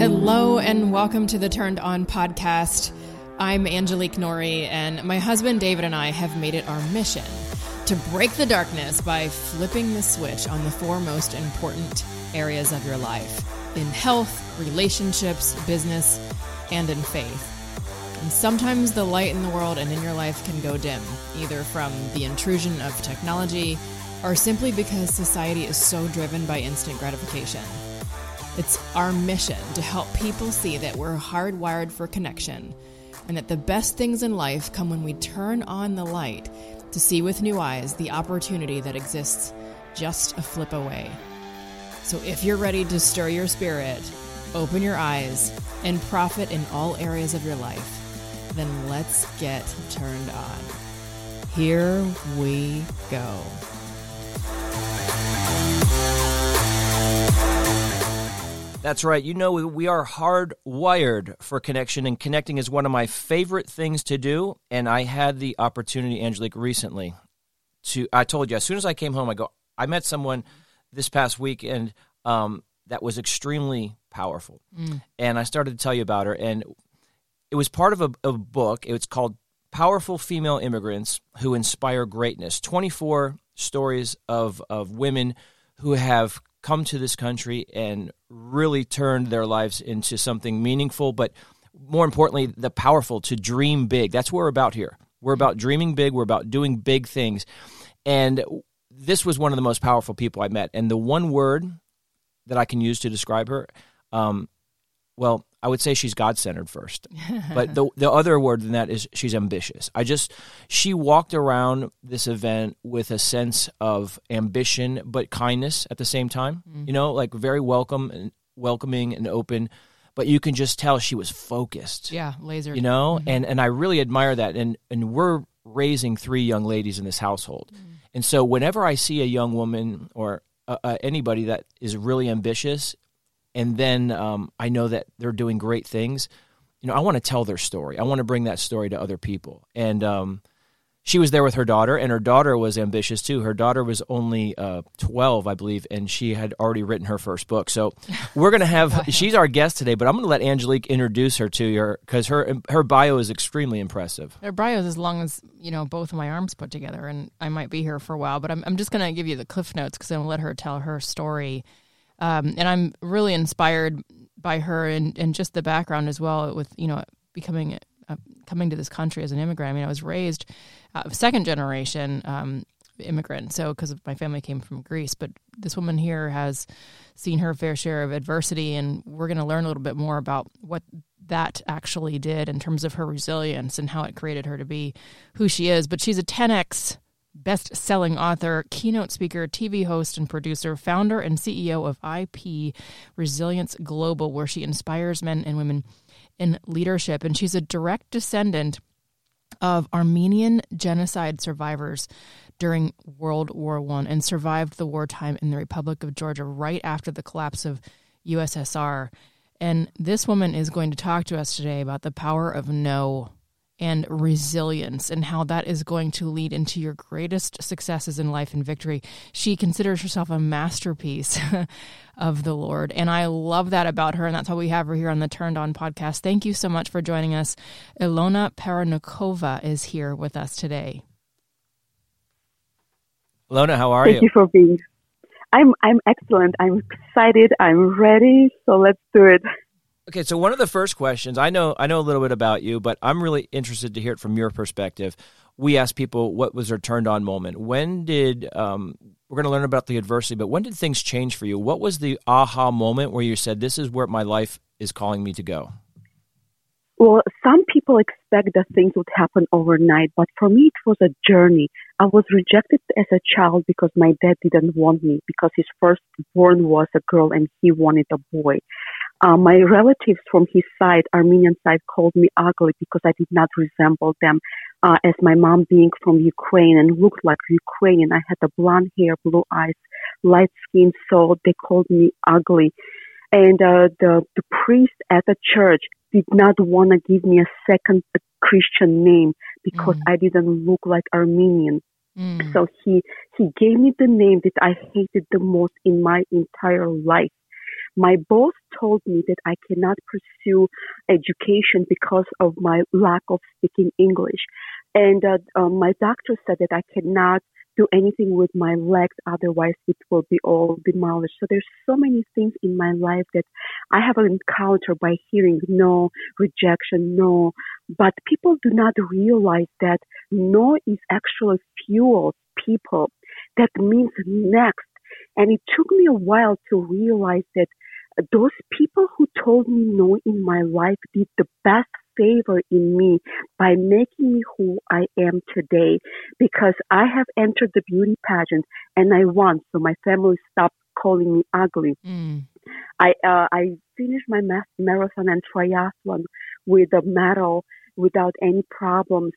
Hello, and welcome to the Turned On podcast. I'm Angelique Norrie, and my husband David and I have made it our mission to break the darkness by flipping the switch on the four most important areas of your life in health, relationships, business, and in faith. And sometimes the light in the world and in your life can go dim, either from the intrusion of technology or simply because society is so driven by instant gratification. It's our mission to help people see that we're hardwired for connection and that the best things in life come when we turn on the light to see with new eyes the opportunity that exists just a flip away. So if you're ready to stir your spirit, open your eyes, and profit in all areas of your life, then let's get turned on. Here we go. That's right. You know, we are hardwired for connection, and connecting is one of my favorite things to do. And I had the opportunity, Angelique, recently to, I told you, as soon as I came home, I go, I met someone this past weekend um, that was extremely powerful. Mm. And I started to tell you about her. And it was part of a, a book. It's called Powerful Female Immigrants Who Inspire Greatness 24 stories of, of women who have come to this country and really turned their lives into something meaningful, but more importantly, the powerful to dream big. That's what we're about here. We're about dreaming big, we're about doing big things. And this was one of the most powerful people I met. And the one word that I can use to describe her, um, well, I would say she's God centered first. but the the other word than that is she's ambitious. I just she walked around this event with a sense of ambition but kindness at the same time. Mm-hmm. You know, like very welcome and welcoming and open. But you can just tell she was focused. Yeah, laser. You know, mm-hmm. and and I really admire that. And and we're raising three young ladies in this household. Mm-hmm. And so whenever I see a young woman or uh, uh, anybody that is really ambitious and then um, I know that they're doing great things. You know, I want to tell their story. I want to bring that story to other people. And um, she was there with her daughter, and her daughter was ambitious too. Her daughter was only uh, 12, I believe, and she had already written her first book. So we're going to have, she's our guest today, but I'm going to let Angelique introduce her to you because her, her bio is extremely impressive. Her bio is as long as, you know, both of my arms put together, and I might be here for a while, but I'm, I'm just going to give you the cliff notes because I'm going to let her tell her story um, and I'm really inspired by her and, and just the background as well with, you know, becoming, uh, coming to this country as an immigrant. I mean, I was raised uh, second generation um, immigrant. So, because my family came from Greece, but this woman here has seen her fair share of adversity, and we're going to learn a little bit more about what that actually did in terms of her resilience and how it created her to be who she is. But she's a 10x best selling author, keynote speaker, TV host, and producer, founder and CEO of IP Resilience Global, where she inspires men and women in leadership. And she's a direct descendant of Armenian genocide survivors during World War One and survived the wartime in the Republic of Georgia right after the collapse of USSR. And this woman is going to talk to us today about the power of no and resilience and how that is going to lead into your greatest successes in life and victory. She considers herself a masterpiece of the Lord. And I love that about her. And that's why we have her here on the Turned On podcast. Thank you so much for joining us. Ilona Parunakova is here with us today. Ilona, how are Thank you? Thank you for being. I'm I'm excellent. I'm excited. I'm ready. So let's do it. Okay, so one of the first questions I know I know a little bit about you, but I'm really interested to hear it from your perspective. We ask people what was their turned on moment. When did um, we're going to learn about the adversity, but when did things change for you? What was the aha moment where you said, "This is where my life is calling me to go"? Well, some people expect that things would happen overnight, but for me, it was a journey. I was rejected as a child because my dad didn't want me because his firstborn was a girl and he wanted a boy. Uh, my relatives from his side, Armenian side, called me ugly because I did not resemble them. Uh, as my mom being from Ukraine and looked like Ukrainian, I had the blonde hair, blue eyes, light skin, so they called me ugly. And uh, the the priest at the church did not want to give me a second Christian name because mm. I didn't look like Armenian. Mm. So he he gave me the name that I hated the most in my entire life. My boss told me that I cannot pursue education because of my lack of speaking English. And uh, um, my doctor said that I cannot do anything with my legs, otherwise it will be all demolished. So there's so many things in my life that I have encountered by hearing no, rejection, no. But people do not realize that no is actually fuels people. That means next. And it took me a while to realize that those people who told me no in my life did the best favor in me by making me who I am today because I have entered the beauty pageant and I won. So my family stopped calling me ugly. Mm. I uh, I finished my marathon and triathlon with a medal without any problems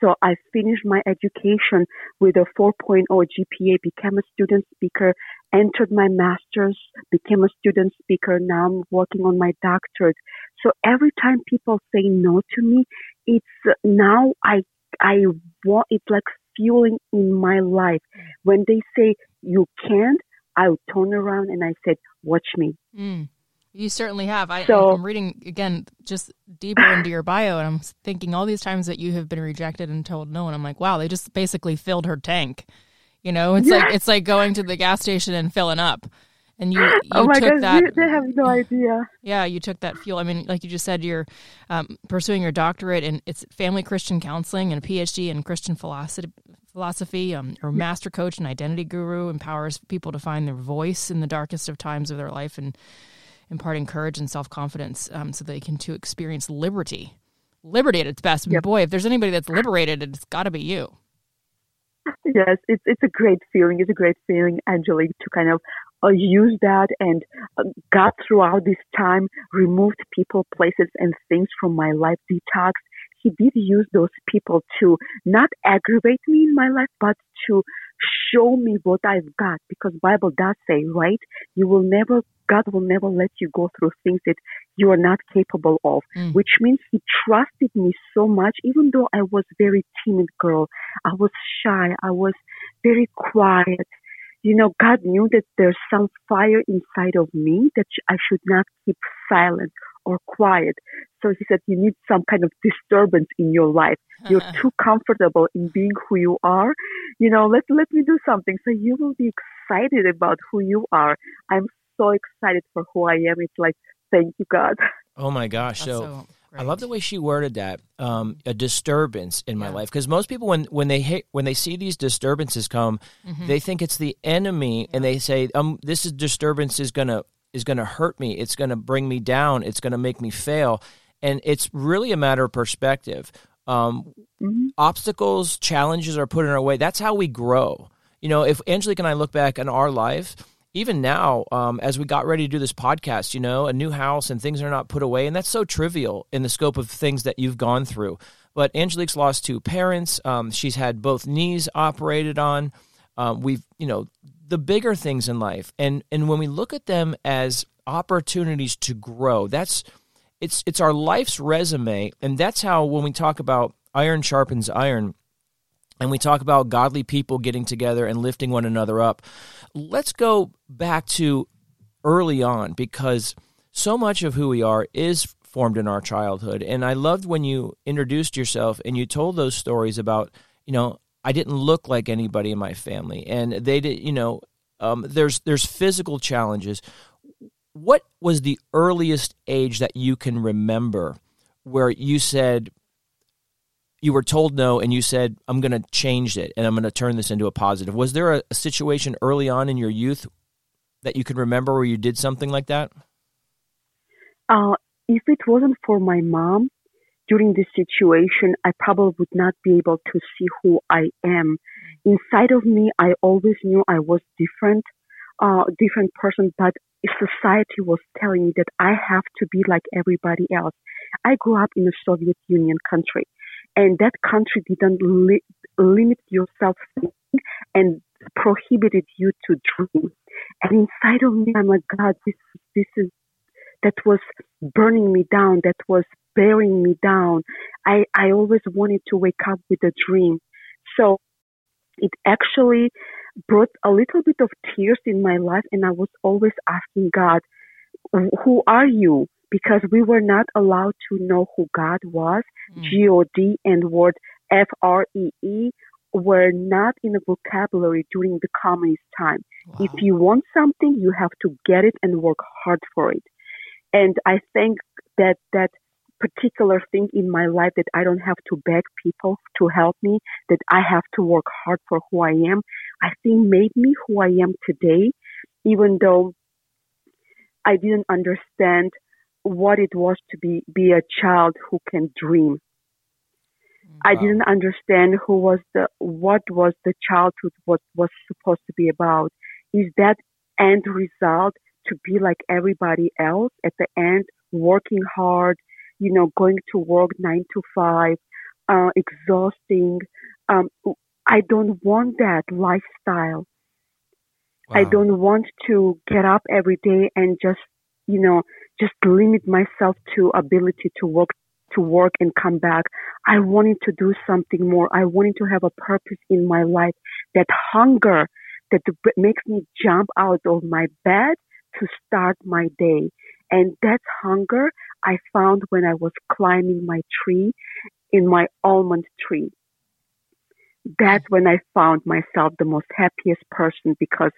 so I finished my education with a 4.0 GPA, became a student speaker, entered my master's, became a student speaker. Now I'm working on my doctorate. So every time people say no to me, it's now I, I want, it's like fueling in my life. When they say you can't, I turn around and I said, watch me. Mm. You certainly have. I, so, I'm reading again, just deeper into your bio, and I'm thinking all these times that you have been rejected and told no, and I'm like, wow, they just basically filled her tank. You know, it's yeah. like it's like going to the gas station and filling up. And you, you oh my took God, that. They have no idea. Yeah, you took that fuel. I mean, like you just said, you're um, pursuing your doctorate in it's family Christian counseling and a PhD in Christian philosophy. Philosophy, um, or master coach and identity guru, empowers people to find their voice in the darkest of times of their life and imparting courage and self confidence um, so they can to experience liberty. Liberty at its best. Yep. Boy, if there's anybody that's liberated, it's got to be you. Yes, it's it's a great feeling. It's a great feeling, Angelique, to kind of uh, use that and uh, got throughout this time, removed people, places, and things from my life detox. He did use those people to not aggravate me in my life, but to show me what I've got because Bible does say, right? You will never, God will never let you go through things that you are not capable of, mm. which means he trusted me so much, even though I was very timid girl. I was shy. I was very quiet. You know, God knew that there's some fire inside of me that I should not keep silent or quiet. So he said, you need some kind of disturbance in your life. You're too comfortable in being who you are. You know, let, let me do something. So you will be excited about who you are. I'm so excited for who I am. It's like, thank you, God. Oh my gosh. so, so I love the way she worded that. Um, a disturbance in my yeah. life because most people when when they hit, when they see these disturbances come, mm-hmm. they think it's the enemy, yeah. and they say, "Um, this is disturbance is gonna is gonna hurt me. It's gonna bring me down. It's gonna make me fail." And it's really a matter of perspective. Um, mm-hmm. Obstacles, challenges are put in our way. That's how we grow. You know, if Angelique and I look back on our life, even now, um, as we got ready to do this podcast, you know, a new house and things are not put away. And that's so trivial in the scope of things that you've gone through. But Angelique's lost two parents. Um, she's had both knees operated on. Um, we've, you know, the bigger things in life. And, and when we look at them as opportunities to grow, that's it's it's our life's resume, and that's how when we talk about iron sharpens iron, and we talk about godly people getting together and lifting one another up. Let's go back to early on because so much of who we are is formed in our childhood. And I loved when you introduced yourself and you told those stories about, you know, I didn't look like anybody in my family, and they did, you know, um, there's there's physical challenges what was the earliest age that you can remember where you said you were told no and you said i'm going to change it and i'm going to turn this into a positive. Was there a, a, situation early on in your youth that you can remember where you did something like that? Uh, if it wasn't for my mom during this situation i probably would not be able to see who i am. Inside of me i always knew i was different uh, different person, but society was telling me that I have to be like everybody else. I grew up in a Soviet Union country, and that country didn't li- limit yourself and prohibited you to dream. And inside of me, I'm like, God, this, this is, that was burning me down. That was bearing me down. I, I always wanted to wake up with a dream. So it actually brought a little bit of tears in my life. And I was always asking God, who are you? Because we were not allowed to know who God was. Mm. G-O-D and word F-R-E-E were not in the vocabulary during the communist time. Wow. If you want something, you have to get it and work hard for it. And I think that that particular thing in my life that I don't have to beg people to help me, that I have to work hard for who I am, I think made me who I am today, even though I didn't understand what it was to be, be a child who can dream. Wow. I didn't understand who was the, what was the childhood, what was supposed to be about. Is that end result to be like everybody else at the end, working hard, you know, going to work nine to five, uh, exhausting. Um, I don't want that lifestyle. Wow. I don't want to get up every day and just, you know, just limit myself to ability to work to work and come back. I wanted to do something more. I wanted to have a purpose in my life. That hunger that makes me jump out of my bed to start my day. And that hunger I found when I was climbing my tree in my almond tree. That's when I found myself the most happiest person because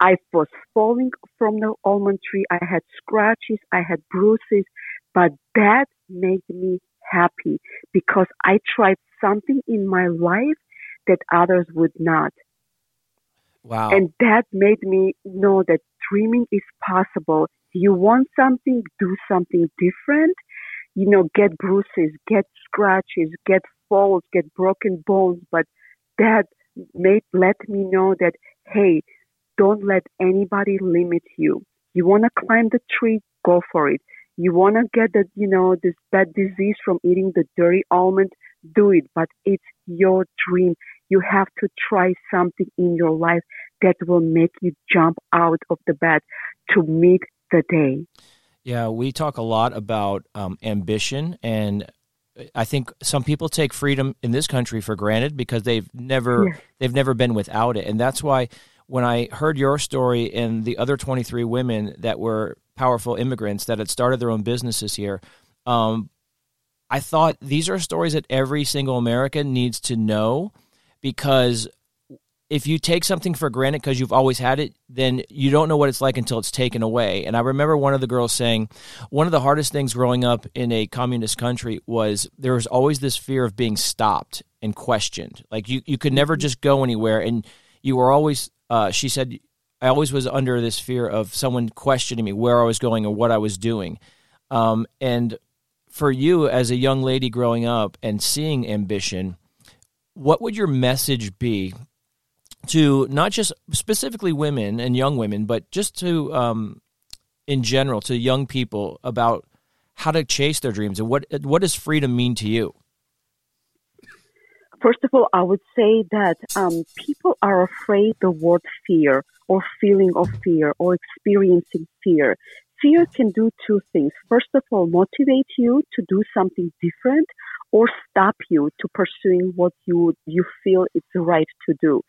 I was falling from the almond tree. I had scratches, I had bruises, but that made me happy because I tried something in my life that others would not. Wow. And that made me know that dreaming is possible. You want something, do something different. You know, get bruises, get scratches, get falls, get broken bones. But that made, let me know that, hey, don't let anybody limit you. You want to climb the tree, go for it. You want to get the, you know, this bad disease from eating the dirty almond, do it. But it's your dream. You have to try something in your life that will make you jump out of the bed to meet the day. Yeah, we talk a lot about um, ambition, and I think some people take freedom in this country for granted because they've never yes. they've never been without it, and that's why when I heard your story and the other 23 women that were powerful immigrants that had started their own businesses here, um, I thought these are stories that every single American needs to know because if you take something for granted because you've always had it, then you don't know what it's like until it's taken away. And I remember one of the girls saying, one of the hardest things growing up in a communist country was there was always this fear of being stopped and questioned. Like you, you could never just go anywhere. And you were always, uh, she said, I always was under this fear of someone questioning me where I was going or what I was doing. Um, and for you as a young lady growing up and seeing ambition, what would your message be to not just specifically women and young women, but just to um, in general to young people about how to chase their dreams and what what does freedom mean to you? First of all, I would say that um, people are afraid the word fear or feeling of fear or experiencing fear. Fear can do two things. First of all, motivate you to do something different or stop you to pursuing what you you feel it's right to do.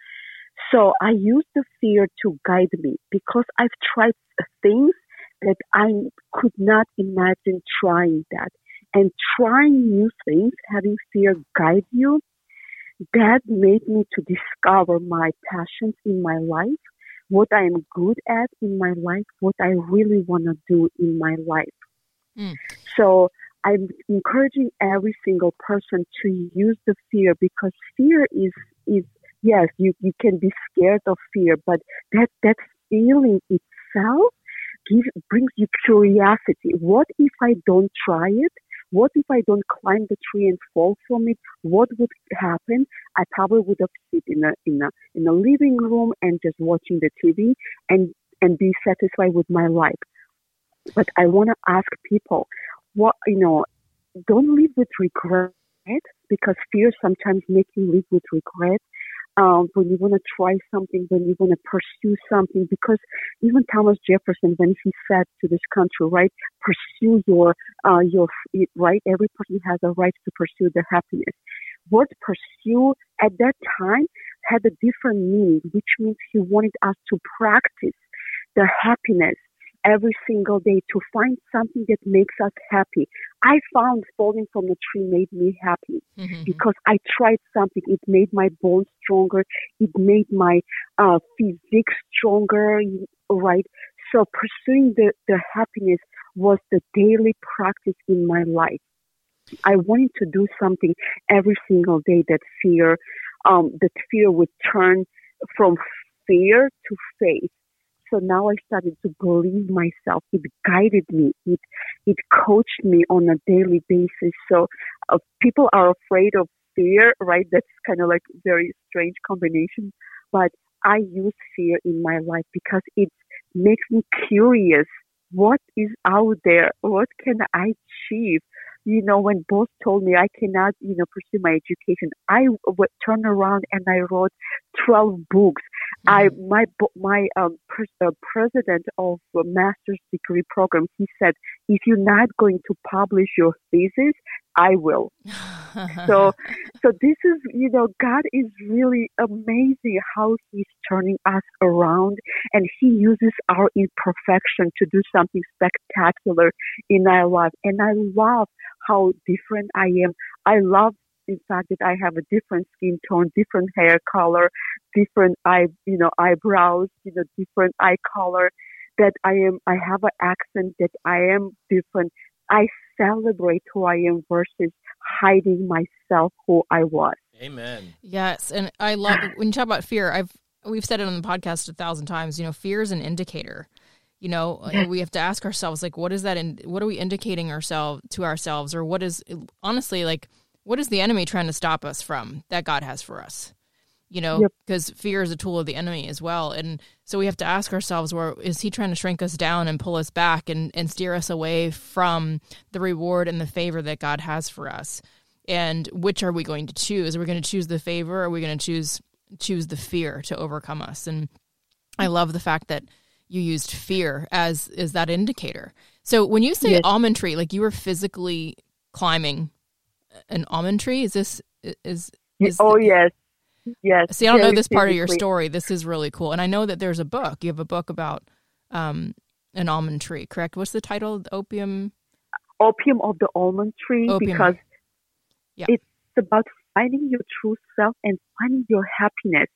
So I use the fear to guide me because I've tried things that I could not imagine trying that. And trying new things, having fear guide you, that made me to discover my passions in my life, what I am good at in my life, what I really want to do in my life. Mm. So I'm encouraging every single person to use the fear because fear is, is, yes, you, you can be scared of fear, but that, that feeling itself gives, brings you curiosity. What if I don't try it? What if I don't climb the tree and fall from it? What would happen? I probably would have sit in a in a in a living room and just watching the TV and and be satisfied with my life. But I want to ask people, what you know, don't live with regret because fear sometimes makes you live with regret. Um, when you want to try something, when you want to pursue something, because even Thomas Jefferson, when he said to this country, right, pursue your, uh, your, right, every person has a right to pursue their happiness. Word pursue at that time had a different meaning, which means he wanted us to practice the happiness every single day to find something that makes us happy. I found falling from the tree made me happy mm-hmm. because I tried something. It made my bones stronger. It made my uh, physique stronger, right? So pursuing the, the happiness was the daily practice in my life. I wanted to do something every single day that fear, um, that fear would turn from fear to faith so now I started to believe myself. It guided me. It it coached me on a daily basis. So uh, people are afraid of fear, right? That's kind of like very strange combination. But I use fear in my life because it makes me curious. What is out there? What can I achieve? you know, when boss told me I cannot, you know, pursue my education, I would turn around and I wrote 12 books. I, mm-hmm. my, my, um, pres- uh, president of a master's degree program, he said, if you're not going to publish your thesis, I will. so, so this is, you know, God is really amazing how He's turning us around, and He uses our imperfection to do something spectacular in our life. And I love how different I am. I love in fact that I have a different skin tone, different hair color, different eye, you know, eyebrows, you know, different eye color. That I am, I have an accent. That I am different. I celebrate who I am versus hiding myself who I was. Amen. Yes, and I love when you talk about fear. I've we've said it on the podcast a thousand times. You know, fear is an indicator. You know, yes. we have to ask ourselves like, what is that? And what are we indicating ourselves to ourselves, or what is honestly like, what is the enemy trying to stop us from that God has for us? you know, because yep. fear is a tool of the enemy as well. And so we have to ask ourselves, where is he trying to shrink us down and pull us back and, and steer us away from the reward and the favor that God has for us? And which are we going to choose? Are we going to choose the favor or are we going to choose choose the fear to overcome us? And I love the fact that you used fear as is that indicator. So when you say yes. almond tree, like you were physically climbing an almond tree, is this is, is oh the, yes Yes. See, I don't know this part of your story. This is really cool. And I know that there's a book. You have a book about um, an almond tree, correct? What's the title? The opium? Opium of the almond tree opium. because yeah. it's about finding your true self and finding your happiness.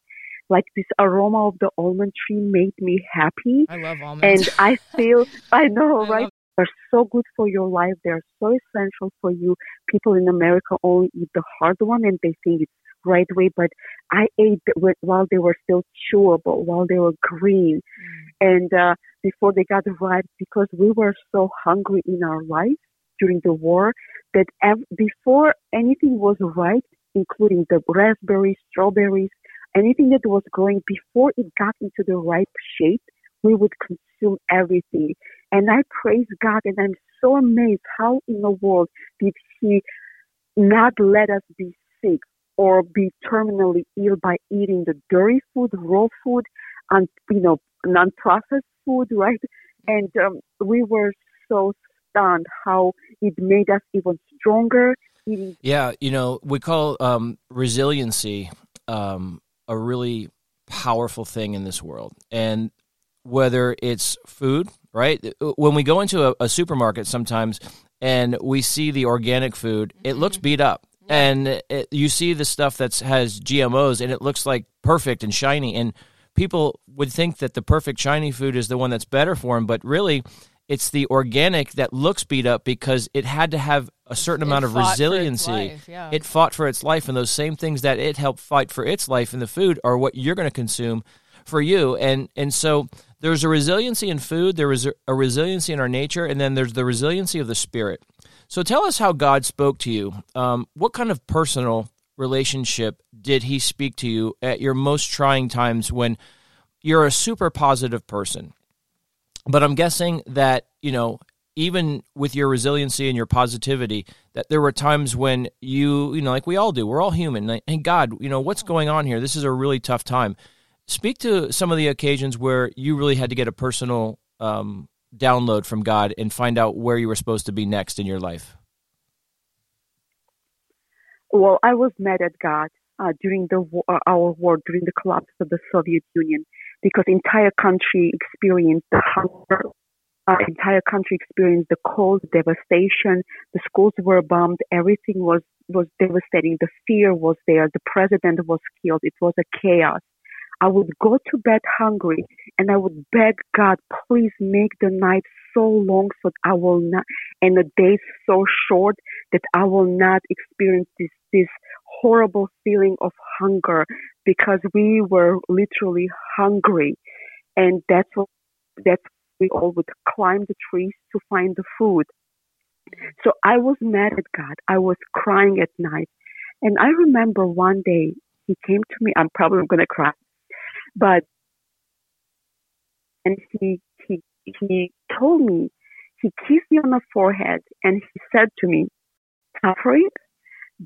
Like this aroma of the almond tree made me happy. I love almonds. And I feel, I know, I right? They're so good for your life. They're so essential for you. People in America only eat the hard one and they think it's right way, but I ate while they were still chewable, while they were green, mm. and uh, before they got ripe, because we were so hungry in our life during the war that ev- before anything was ripe, including the raspberries, strawberries, anything that was growing, before it got into the ripe shape, we would consume everything. And I praise God, and I'm so amazed how in the world did He not let us be sick or be terminally ill by eating the dirty food, raw food, and you know non-processed food, right? And um, we were so stunned how it made us even stronger. Yeah, you know, we call um, resiliency um, a really powerful thing in this world, and whether it's food, right? When we go into a, a supermarket, sometimes and we see the organic food, it looks mm-hmm. beat up and it, you see the stuff that has GMOs and it looks like perfect and shiny and people would think that the perfect shiny food is the one that's better for them but really it's the organic that looks beat up because it had to have a certain amount of resiliency. Life, yeah. It fought for its life, and those same things that it helped fight for its life in the food are what you're going to consume for you. And and so there's a resiliency in food, there is a resiliency in our nature, and then there's the resiliency of the spirit. So tell us how God spoke to you. Um, what kind of personal relationship did He speak to you at your most trying times when you're a super positive person? But I'm guessing that, you know, even with your resiliency and your positivity, that there were times when you, you know, like we all do, we're all human. And God, you know, what's going on here? This is a really tough time. Speak to some of the occasions where you really had to get a personal um, download from God and find out where you were supposed to be next in your life? Well, I was mad at God. uh, during the uh, our war, during the collapse of the Soviet Union, because entire country experienced the hunger. Uh, entire country experienced the cold, devastation. The schools were bombed. Everything was was devastating. The fear was there. The president was killed. It was a chaos. I would go to bed hungry and I would beg God, please make the night so long so I will not, and the days so short that I will not experience this, this horrible feeling of hunger because we were literally hungry. And that's what, that's we all would climb the trees to find the food. So I was mad at God. I was crying at night. And I remember one day he came to me. I'm probably going to cry. But and he he he told me he kissed me on the forehead and he said to me, suffering,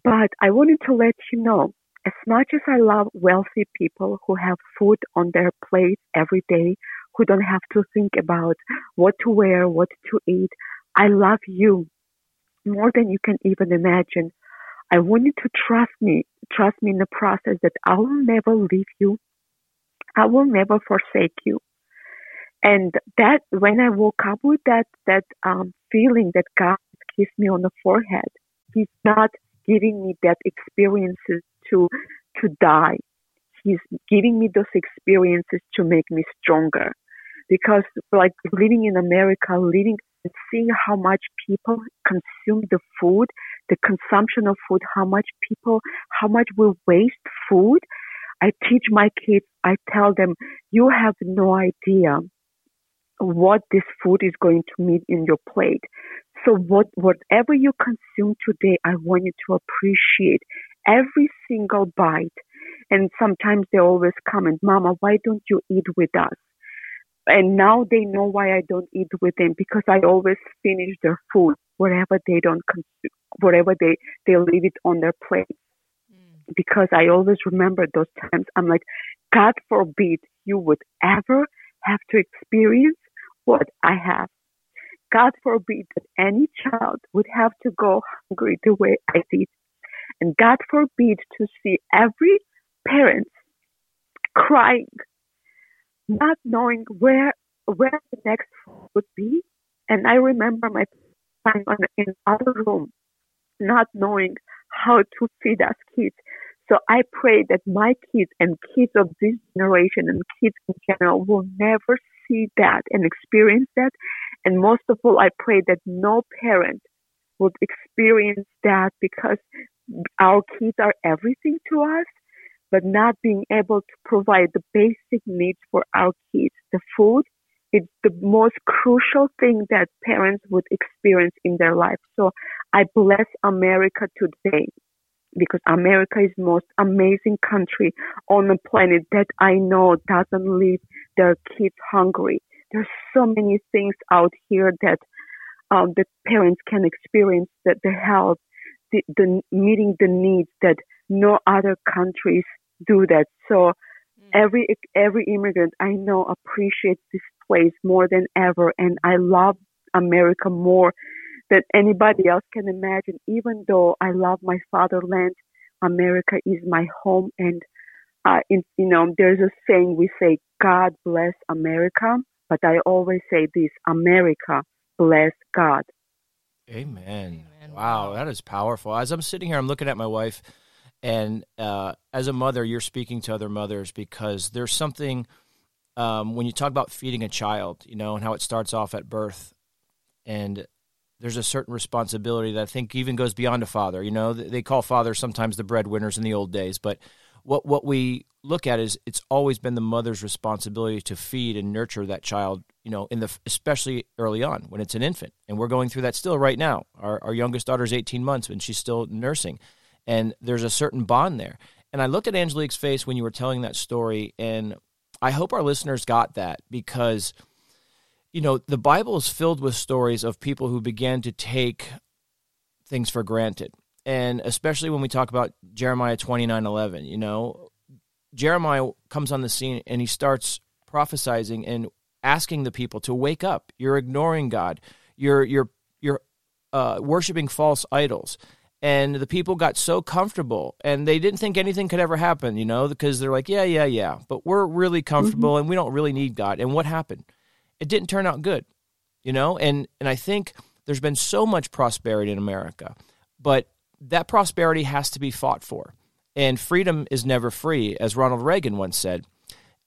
but I wanted to let you know, as much as I love wealthy people who have food on their plate every day, who don't have to think about what to wear, what to eat, I love you more than you can even imagine. I want you to trust me, trust me in the process that I will never leave you I will never forsake you. And that, when I woke up with that, that um, feeling that God kissed me on the forehead, He's not giving me that experiences to, to die. He's giving me those experiences to make me stronger. Because like living in America, living and seeing how much people consume the food, the consumption of food, how much people, how much we waste food, I teach my kids, I tell them, you have no idea what this food is going to mean in your plate. So what, whatever you consume today, I want you to appreciate every single bite. And sometimes they always comment, Mama, why don't you eat with us? And now they know why I don't eat with them because I always finish their food, whatever they don't consume, whatever they, they leave it on their plate because I always remember those times. I'm like, God forbid you would ever have to experience what I have. God forbid that any child would have to go hungry the way I did. And God forbid to see every parent crying, not knowing where where the next food would be. And I remember my time in another room, not knowing how to feed us kids. So I pray that my kids and kids of this generation and kids in general will never see that and experience that. And most of all, I pray that no parent would experience that because our kids are everything to us, but not being able to provide the basic needs for our kids, the food, it's the most crucial thing that parents would experience in their life. So I bless America today because America is the most amazing country on the planet that I know doesn't leave their kids hungry. There's so many things out here that um, the parents can experience that the health, the, the meeting the needs that no other countries do that. So mm. every every immigrant I know appreciates this place more than ever, and I love America more than anybody else can imagine. Even though I love my fatherland, America is my home. And, uh, in, you know, there's a saying we say, God bless America. But I always say this, America bless God. Amen. Amen. Wow, that is powerful. As I'm sitting here, I'm looking at my wife, and uh, as a mother, you're speaking to other mothers because there's something um, when you talk about feeding a child, you know, and how it starts off at birth, and there's a certain responsibility that I think even goes beyond a father. You know, they call fathers sometimes the breadwinners in the old days, but what what we look at is it's always been the mother's responsibility to feed and nurture that child. You know, in the especially early on when it's an infant, and we're going through that still right now. Our our youngest daughter is 18 months and she's still nursing, and there's a certain bond there. And I looked at Angelique's face when you were telling that story, and I hope our listeners got that because you know, the Bible is filled with stories of people who began to take things for granted. And especially when we talk about Jeremiah 29 11, you know, Jeremiah comes on the scene and he starts prophesying and asking the people to wake up. You're ignoring God. You're you're you're uh, worshiping false idols. and the people got so comfortable and they didn't think anything could ever happen, you know, because they're like, yeah, yeah, yeah, but we're really comfortable mm-hmm. and we don't really need God. And what happened? It didn't turn out good, you know, and and I think there's been so much prosperity in America, but that prosperity has to be fought for. And freedom is never free, as Ronald Reagan once said.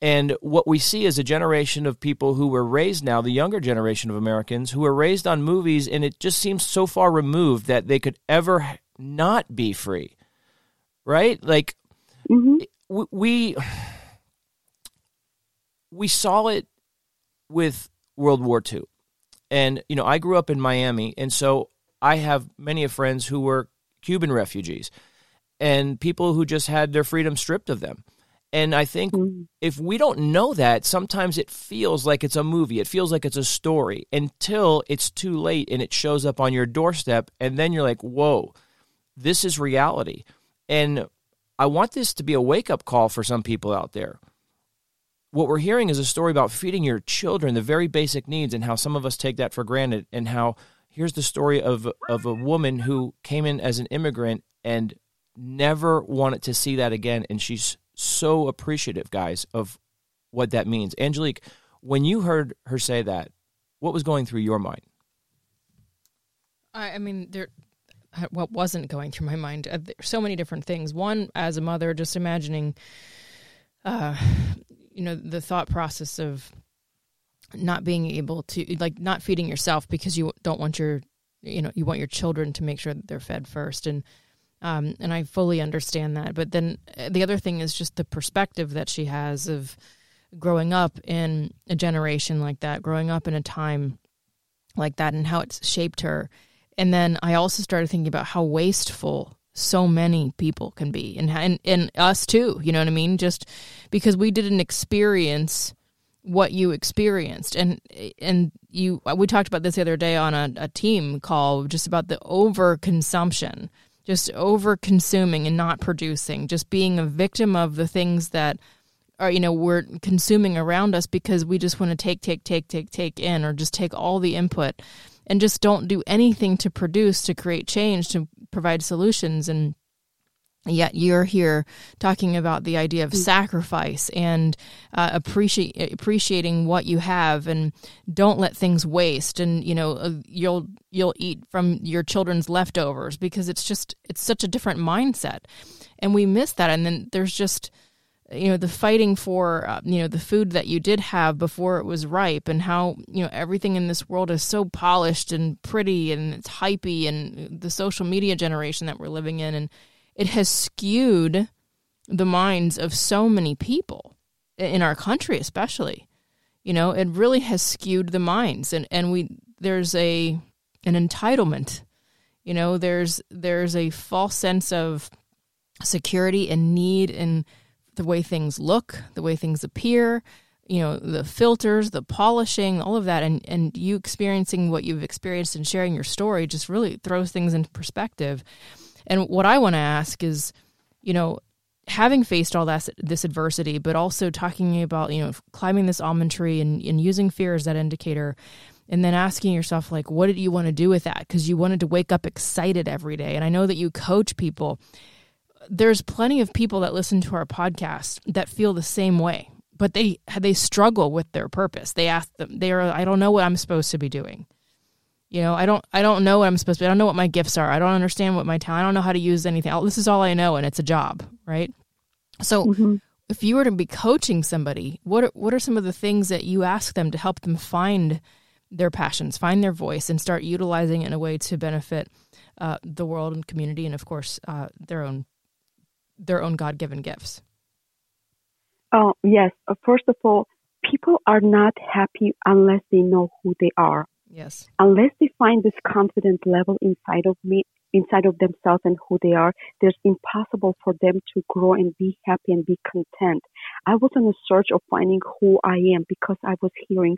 And what we see is a generation of people who were raised now, the younger generation of Americans, who were raised on movies, and it just seems so far removed that they could ever not be free, right? Like mm-hmm. we we saw it with World War II, and you know I grew up in Miami, and so I have many of friends who were Cuban refugees and people who just had their freedom stripped of them. And I think mm-hmm. if we don't know that, sometimes it feels like it's a movie. It feels like it's a story until it's too late and it shows up on your doorstep. And then you're like, whoa, this is reality. And I want this to be a wake up call for some people out there. What we're hearing is a story about feeding your children the very basic needs and how some of us take that for granted. And how here's the story of, of a woman who came in as an immigrant and never wanted to see that again. And she's so appreciative, guys, of what that means. Angelique, when you heard her say that, what was going through your mind? I, I mean, there what wasn't going through my mind. Uh, so many different things. One, as a mother, just imagining, uh, you know, the thought process of not being able to, like, not feeding yourself because you don't want your, you know, you want your children to make sure that they're fed first, and um, and I fully understand that. But then uh, the other thing is just the perspective that she has of growing up in a generation like that, growing up in a time like that, and how it's shaped her and then I also started thinking about how wasteful so many people can be and, and and us too you know what i mean? Just because we didn't experience what you experienced. And and you we talked about this the other day on a, a team call just about the overconsumption just over consuming and not producing just being a victim of the things that are you know we're consuming around us because we just want to take take take take take in or just take all the input and just don't do anything to produce, to create change, to provide solutions. And yet you're here talking about the idea of mm. sacrifice and uh, appreciate appreciating what you have and don't let things waste and you know uh, you'll you'll eat from your children's leftovers because it's just it's such a different mindset and we miss that and then there's just you know the fighting for uh, you know the food that you did have before it was ripe and how you know everything in this world is so polished and pretty and it's hypey and the social media generation that we're living in and it has skewed the minds of so many people in our country especially. You know it really has skewed the minds and and we there's a an entitlement. You know there's there's a false sense of security and need and the way things look, the way things appear, you know, the filters, the polishing, all of that, and and you experiencing what you've experienced and sharing your story just really throws things into perspective. And what I want to ask is, you know, having faced all this adversity, but also talking about you know climbing this almond tree and, and using fear as that indicator, and then asking yourself like, what did you want to do with that? Because you wanted to wake up excited every day. And I know that you coach people there's plenty of people that listen to our podcast that feel the same way, but they they struggle with their purpose. They ask them, they are, I don't know what I'm supposed to be doing. You know, I don't I don't know what I'm supposed to. Be. I don't know what my gifts are. I don't understand what my talent. I don't know how to use anything. This is all I know, and it's a job, right? So, mm-hmm. if you were to be coaching somebody, what are, what are some of the things that you ask them to help them find their passions, find their voice, and start utilizing it in a way to benefit uh, the world and community, and of course, uh, their own their own God given gifts? Oh, yes. First of all, people are not happy unless they know who they are. Yes. Unless they find this confident level inside of me, inside of themselves and who they are, there's impossible for them to grow and be happy and be content. I was on a search of finding who I am because I was hearing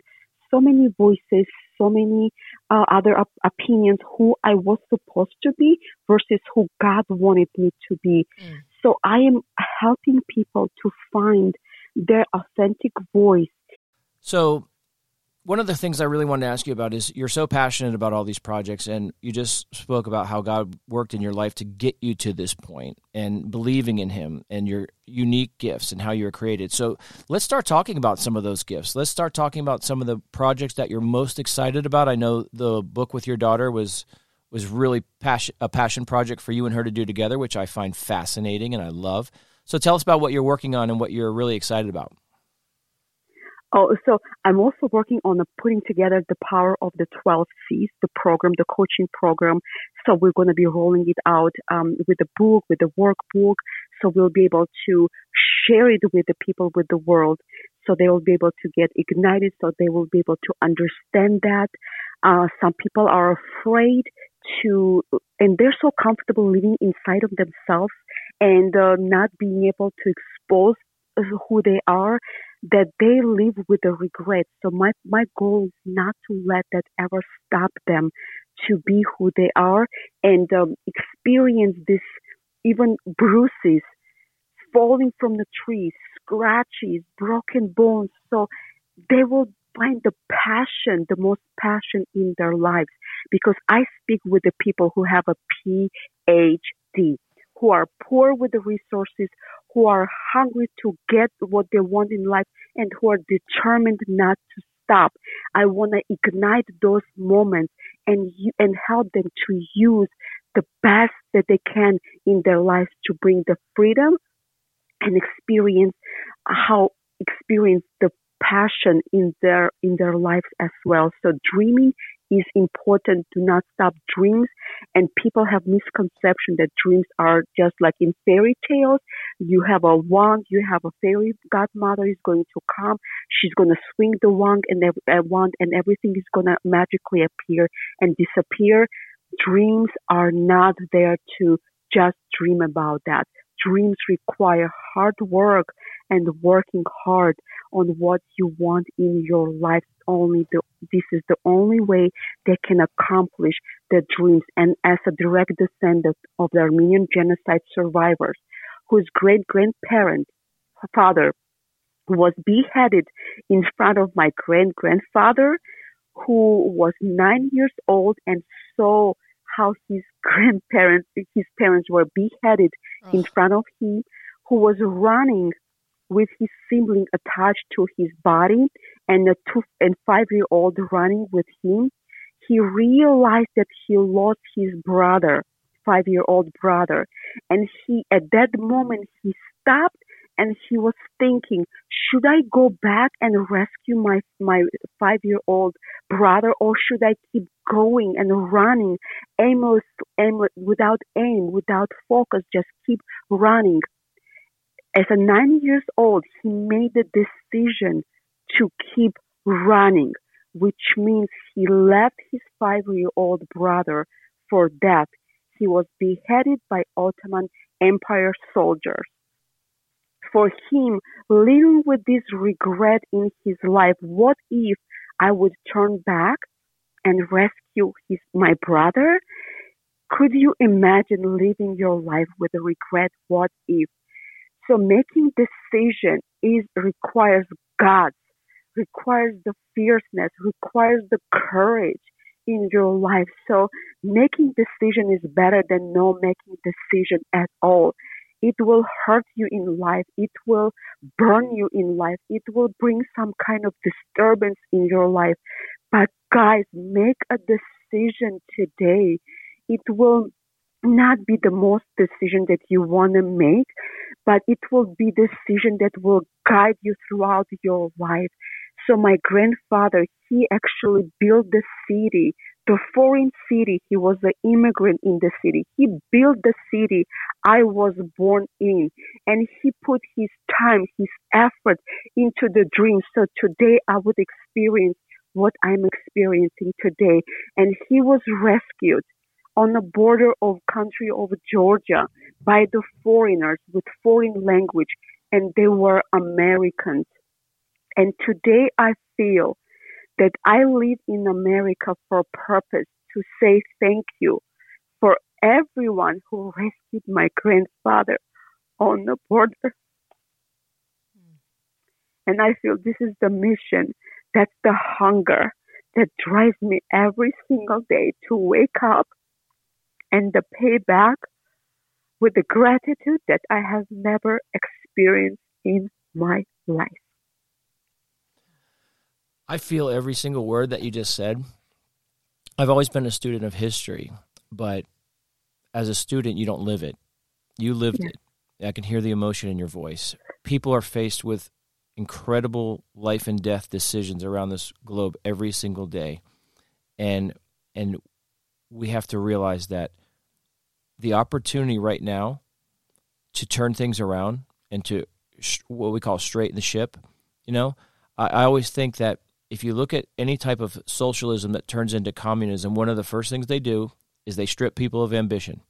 so many voices, so many uh, other op- opinions who I was supposed to be versus who God wanted me to be. Mm. So I am helping people to find their authentic voice. So one of the things I really wanted to ask you about is you're so passionate about all these projects, and you just spoke about how God worked in your life to get you to this point and believing in Him and your unique gifts and how you were created. So let's start talking about some of those gifts. Let's start talking about some of the projects that you're most excited about. I know the book with your daughter was was really passion, a passion project for you and her to do together, which I find fascinating and I love. So tell us about what you're working on and what you're really excited about. Oh, so I'm also working on putting together the power of the 12 C's, the program, the coaching program. So we're going to be rolling it out um, with the book, with the workbook. So we'll be able to share it with the people, with the world. So they will be able to get ignited. So they will be able to understand that. Uh, some people are afraid to, and they're so comfortable living inside of themselves and uh, not being able to expose who they are that they live with a regret. So my, my goal is not to let that ever stop them to be who they are and um, experience this even bruises, falling from the trees, scratches, broken bones. So they will find the passion, the most passion in their lives because I speak with the people who have a PhD who are poor with the resources, who are hungry to get what they want in life, and who are determined not to stop. I want to ignite those moments and and help them to use the best that they can in their lives to bring the freedom and experience how experience the passion in their in their lives as well. So dreaming is important. Do not stop dreams. And people have misconception that dreams are just like in fairy tales. You have a wand, you have a fairy godmother is going to come. She's going to swing the wand and uh, wand and everything is going to magically appear and disappear. Dreams are not there to just dream about that. Dreams require hard work and working hard on what you want in your life. Only the, this is the only way they can accomplish their dreams. And as a direct descendant of the Armenian genocide survivors, whose great grandparent, father, was beheaded in front of my great grandfather, who was nine years old and saw how his grandparents, his parents were beheaded oh. in front of him, who was running with his sibling attached to his body and a two and five year old running with him, he realized that he lost his brother, five year old brother. And he, at that moment, he stopped and he was thinking, should I go back and rescue my, my five year old brother or should I keep going and running aimless, aimless, without aim, without focus, just keep running? As a nine years old, he made the decision to keep running, which means he left his five year old brother for death. He was beheaded by Ottoman Empire soldiers. For him, living with this regret in his life, what if I would turn back and rescue his, my brother? Could you imagine living your life with a regret? What if? So making decision is requires guts, requires the fierceness, requires the courage in your life. So making decision is better than no making decision at all. It will hurt you in life. It will burn you in life. It will bring some kind of disturbance in your life. But guys, make a decision today. It will not be the most decision that you want to make, but it will be decision that will guide you throughout your life. So my grandfather, he actually built the city, the foreign city. He was an immigrant in the city. He built the city I was born in and he put his time, his effort into the dream. So today I would experience what I'm experiencing today. And he was rescued on the border of country of Georgia by the foreigners with foreign language and they were Americans. And today I feel that I live in America for a purpose to say thank you for everyone who rescued my grandfather on the border. And I feel this is the mission That's the hunger that drives me every single day to wake up and the payback with the gratitude that I have never experienced in my life. I feel every single word that you just said. I've always been a student of history, but as a student, you don't live it. You lived yeah. it. I can hear the emotion in your voice. People are faced with incredible life and death decisions around this globe every single day. And and we have to realize that the opportunity right now to turn things around and to what we call straighten the ship, you know, I, I always think that if you look at any type of socialism that turns into communism, one of the first things they do is they strip people of ambition.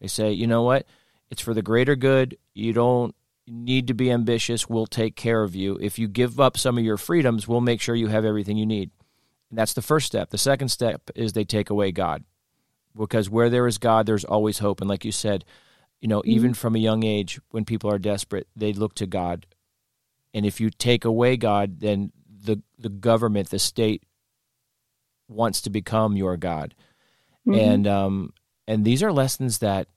They say, you know what? It's for the greater good. You don't need to be ambitious. We'll take care of you. If you give up some of your freedoms, we'll make sure you have everything you need. And that's the first step. The second step is they take away God. Because where there is God, there's always hope. And like you said, you know, mm-hmm. even from a young age, when people are desperate, they look to God. And if you take away God, then the the government, the state wants to become your God. Mm-hmm. And um and these are lessons that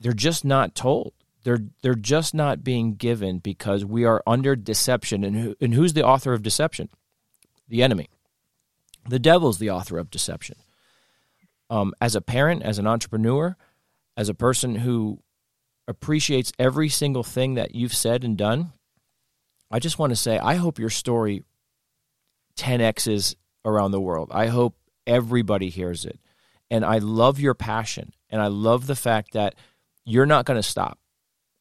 they're just not told. They're they're just not being given because we are under deception. And who, and who's the author of deception? The enemy. The devil's the author of deception. Um, as a parent, as an entrepreneur, as a person who appreciates every single thing that you've said and done, I just want to say I hope your story 10x's around the world. I hope everybody hears it. And I love your passion. And I love the fact that you're not going to stop.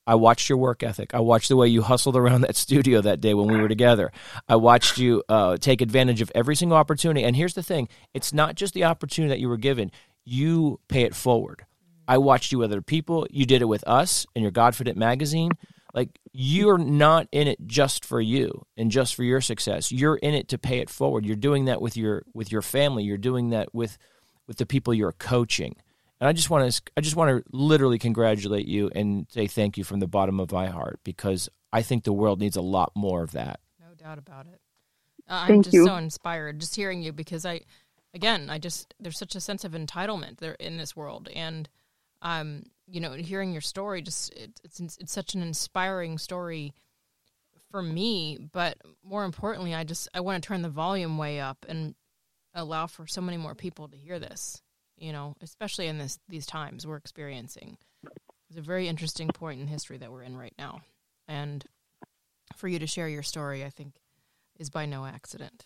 I watched your work ethic. I watched the way you hustled around that studio that day when we were together. I watched you uh, take advantage of every single opportunity. And here's the thing it's not just the opportunity that you were given, you pay it forward. I watched you with other people. You did it with us in your Godfident magazine. Like you're not in it just for you and just for your success. You're in it to pay it forward. You're doing that with your with your family. You're doing that with with the people you're coaching. And I just want to I just want to literally congratulate you and say thank you from the bottom of my heart because I think the world needs a lot more of that. No doubt about it. Uh, I'm just you. so inspired just hearing you because I again, I just there's such a sense of entitlement there in this world and um you know, hearing your story, just it, it's it's such an inspiring story for me. But more importantly, I just I want to turn the volume way up and allow for so many more people to hear this. You know, especially in this these times we're experiencing. It's a very interesting point in history that we're in right now, and for you to share your story, I think, is by no accident.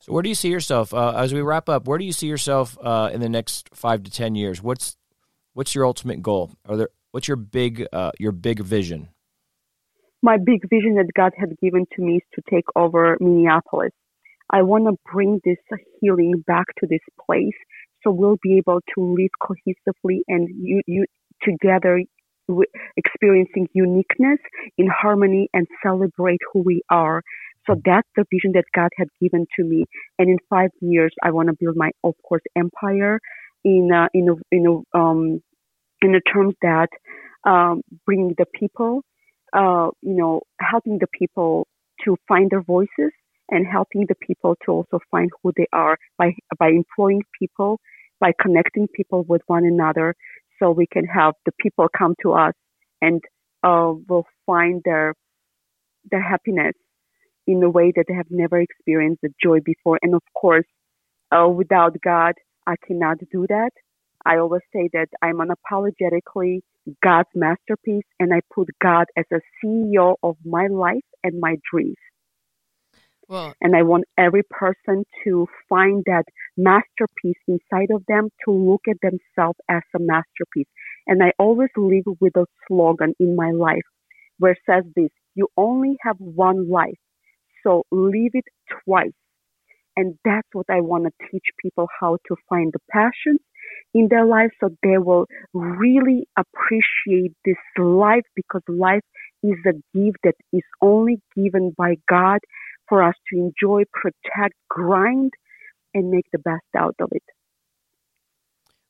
So, where do you see yourself uh, as we wrap up? Where do you see yourself uh, in the next five to ten years? What's what's your ultimate goal? Are there what's your big uh, your big vision? My big vision that God had given to me is to take over Minneapolis. I want to bring this healing back to this place, so we'll be able to live cohesively and you, you together, experiencing uniqueness in harmony and celebrate who we are. So that's the vision that God had given to me. And in five years, I want to build my, of course, empire in uh, in a, in a, um, in the terms that um, bringing the people, uh, you know, helping the people to find their voices and helping the people to also find who they are by by employing people, by connecting people with one another, so we can have the people come to us and uh, will find their their happiness in a way that they have never experienced the joy before. And of course, uh, without God, I cannot do that. I always say that I'm unapologetically God's masterpiece and I put God as a CEO of my life and my dreams. Well, and I want every person to find that masterpiece inside of them to look at themselves as a masterpiece. And I always live with a slogan in my life where it says this, you only have one life. So live it twice. And that's what I want to teach people how to find the passions in their life so they will really appreciate this life because life is a gift that is only given by God for us to enjoy, protect, grind, and make the best out of it.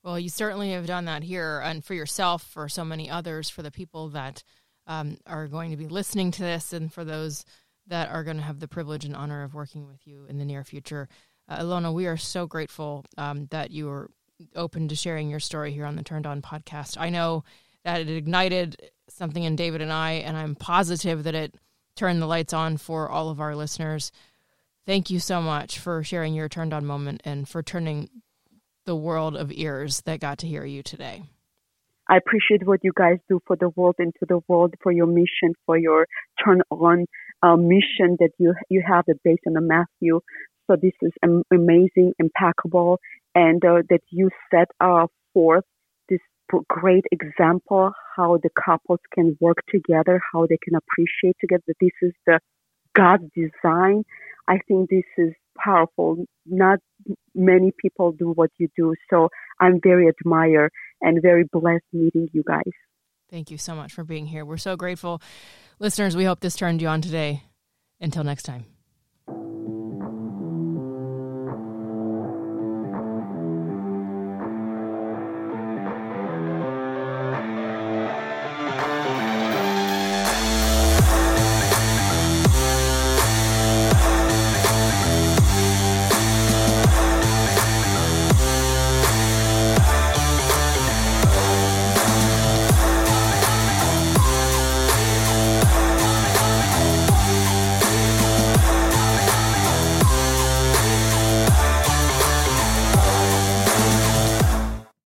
Well, you certainly have done that here, and for yourself, for so many others, for the people that um, are going to be listening to this, and for those that are going to have the privilege and honor of working with you in the near future. Uh, Ilona, we are so grateful um, that you were open to sharing your story here on the Turned On podcast. I know that it ignited something in David and I, and I'm positive that it turned the lights on for all of our listeners. Thank you so much for sharing your turned on moment and for turning the world of ears that got to hear you today. I appreciate what you guys do for the world and to the world for your mission, for your turn on uh, mission that you you have it based on the Matthew. So this is amazing, impeccable, and uh, that you set uh, forth this great example how the couples can work together, how they can appreciate together. This is the God's design. I think this is powerful. Not many people do what you do. So I'm very admire and very blessed meeting you guys. Thank you so much for being here. We're so grateful. Listeners, we hope this turned you on today. Until next time.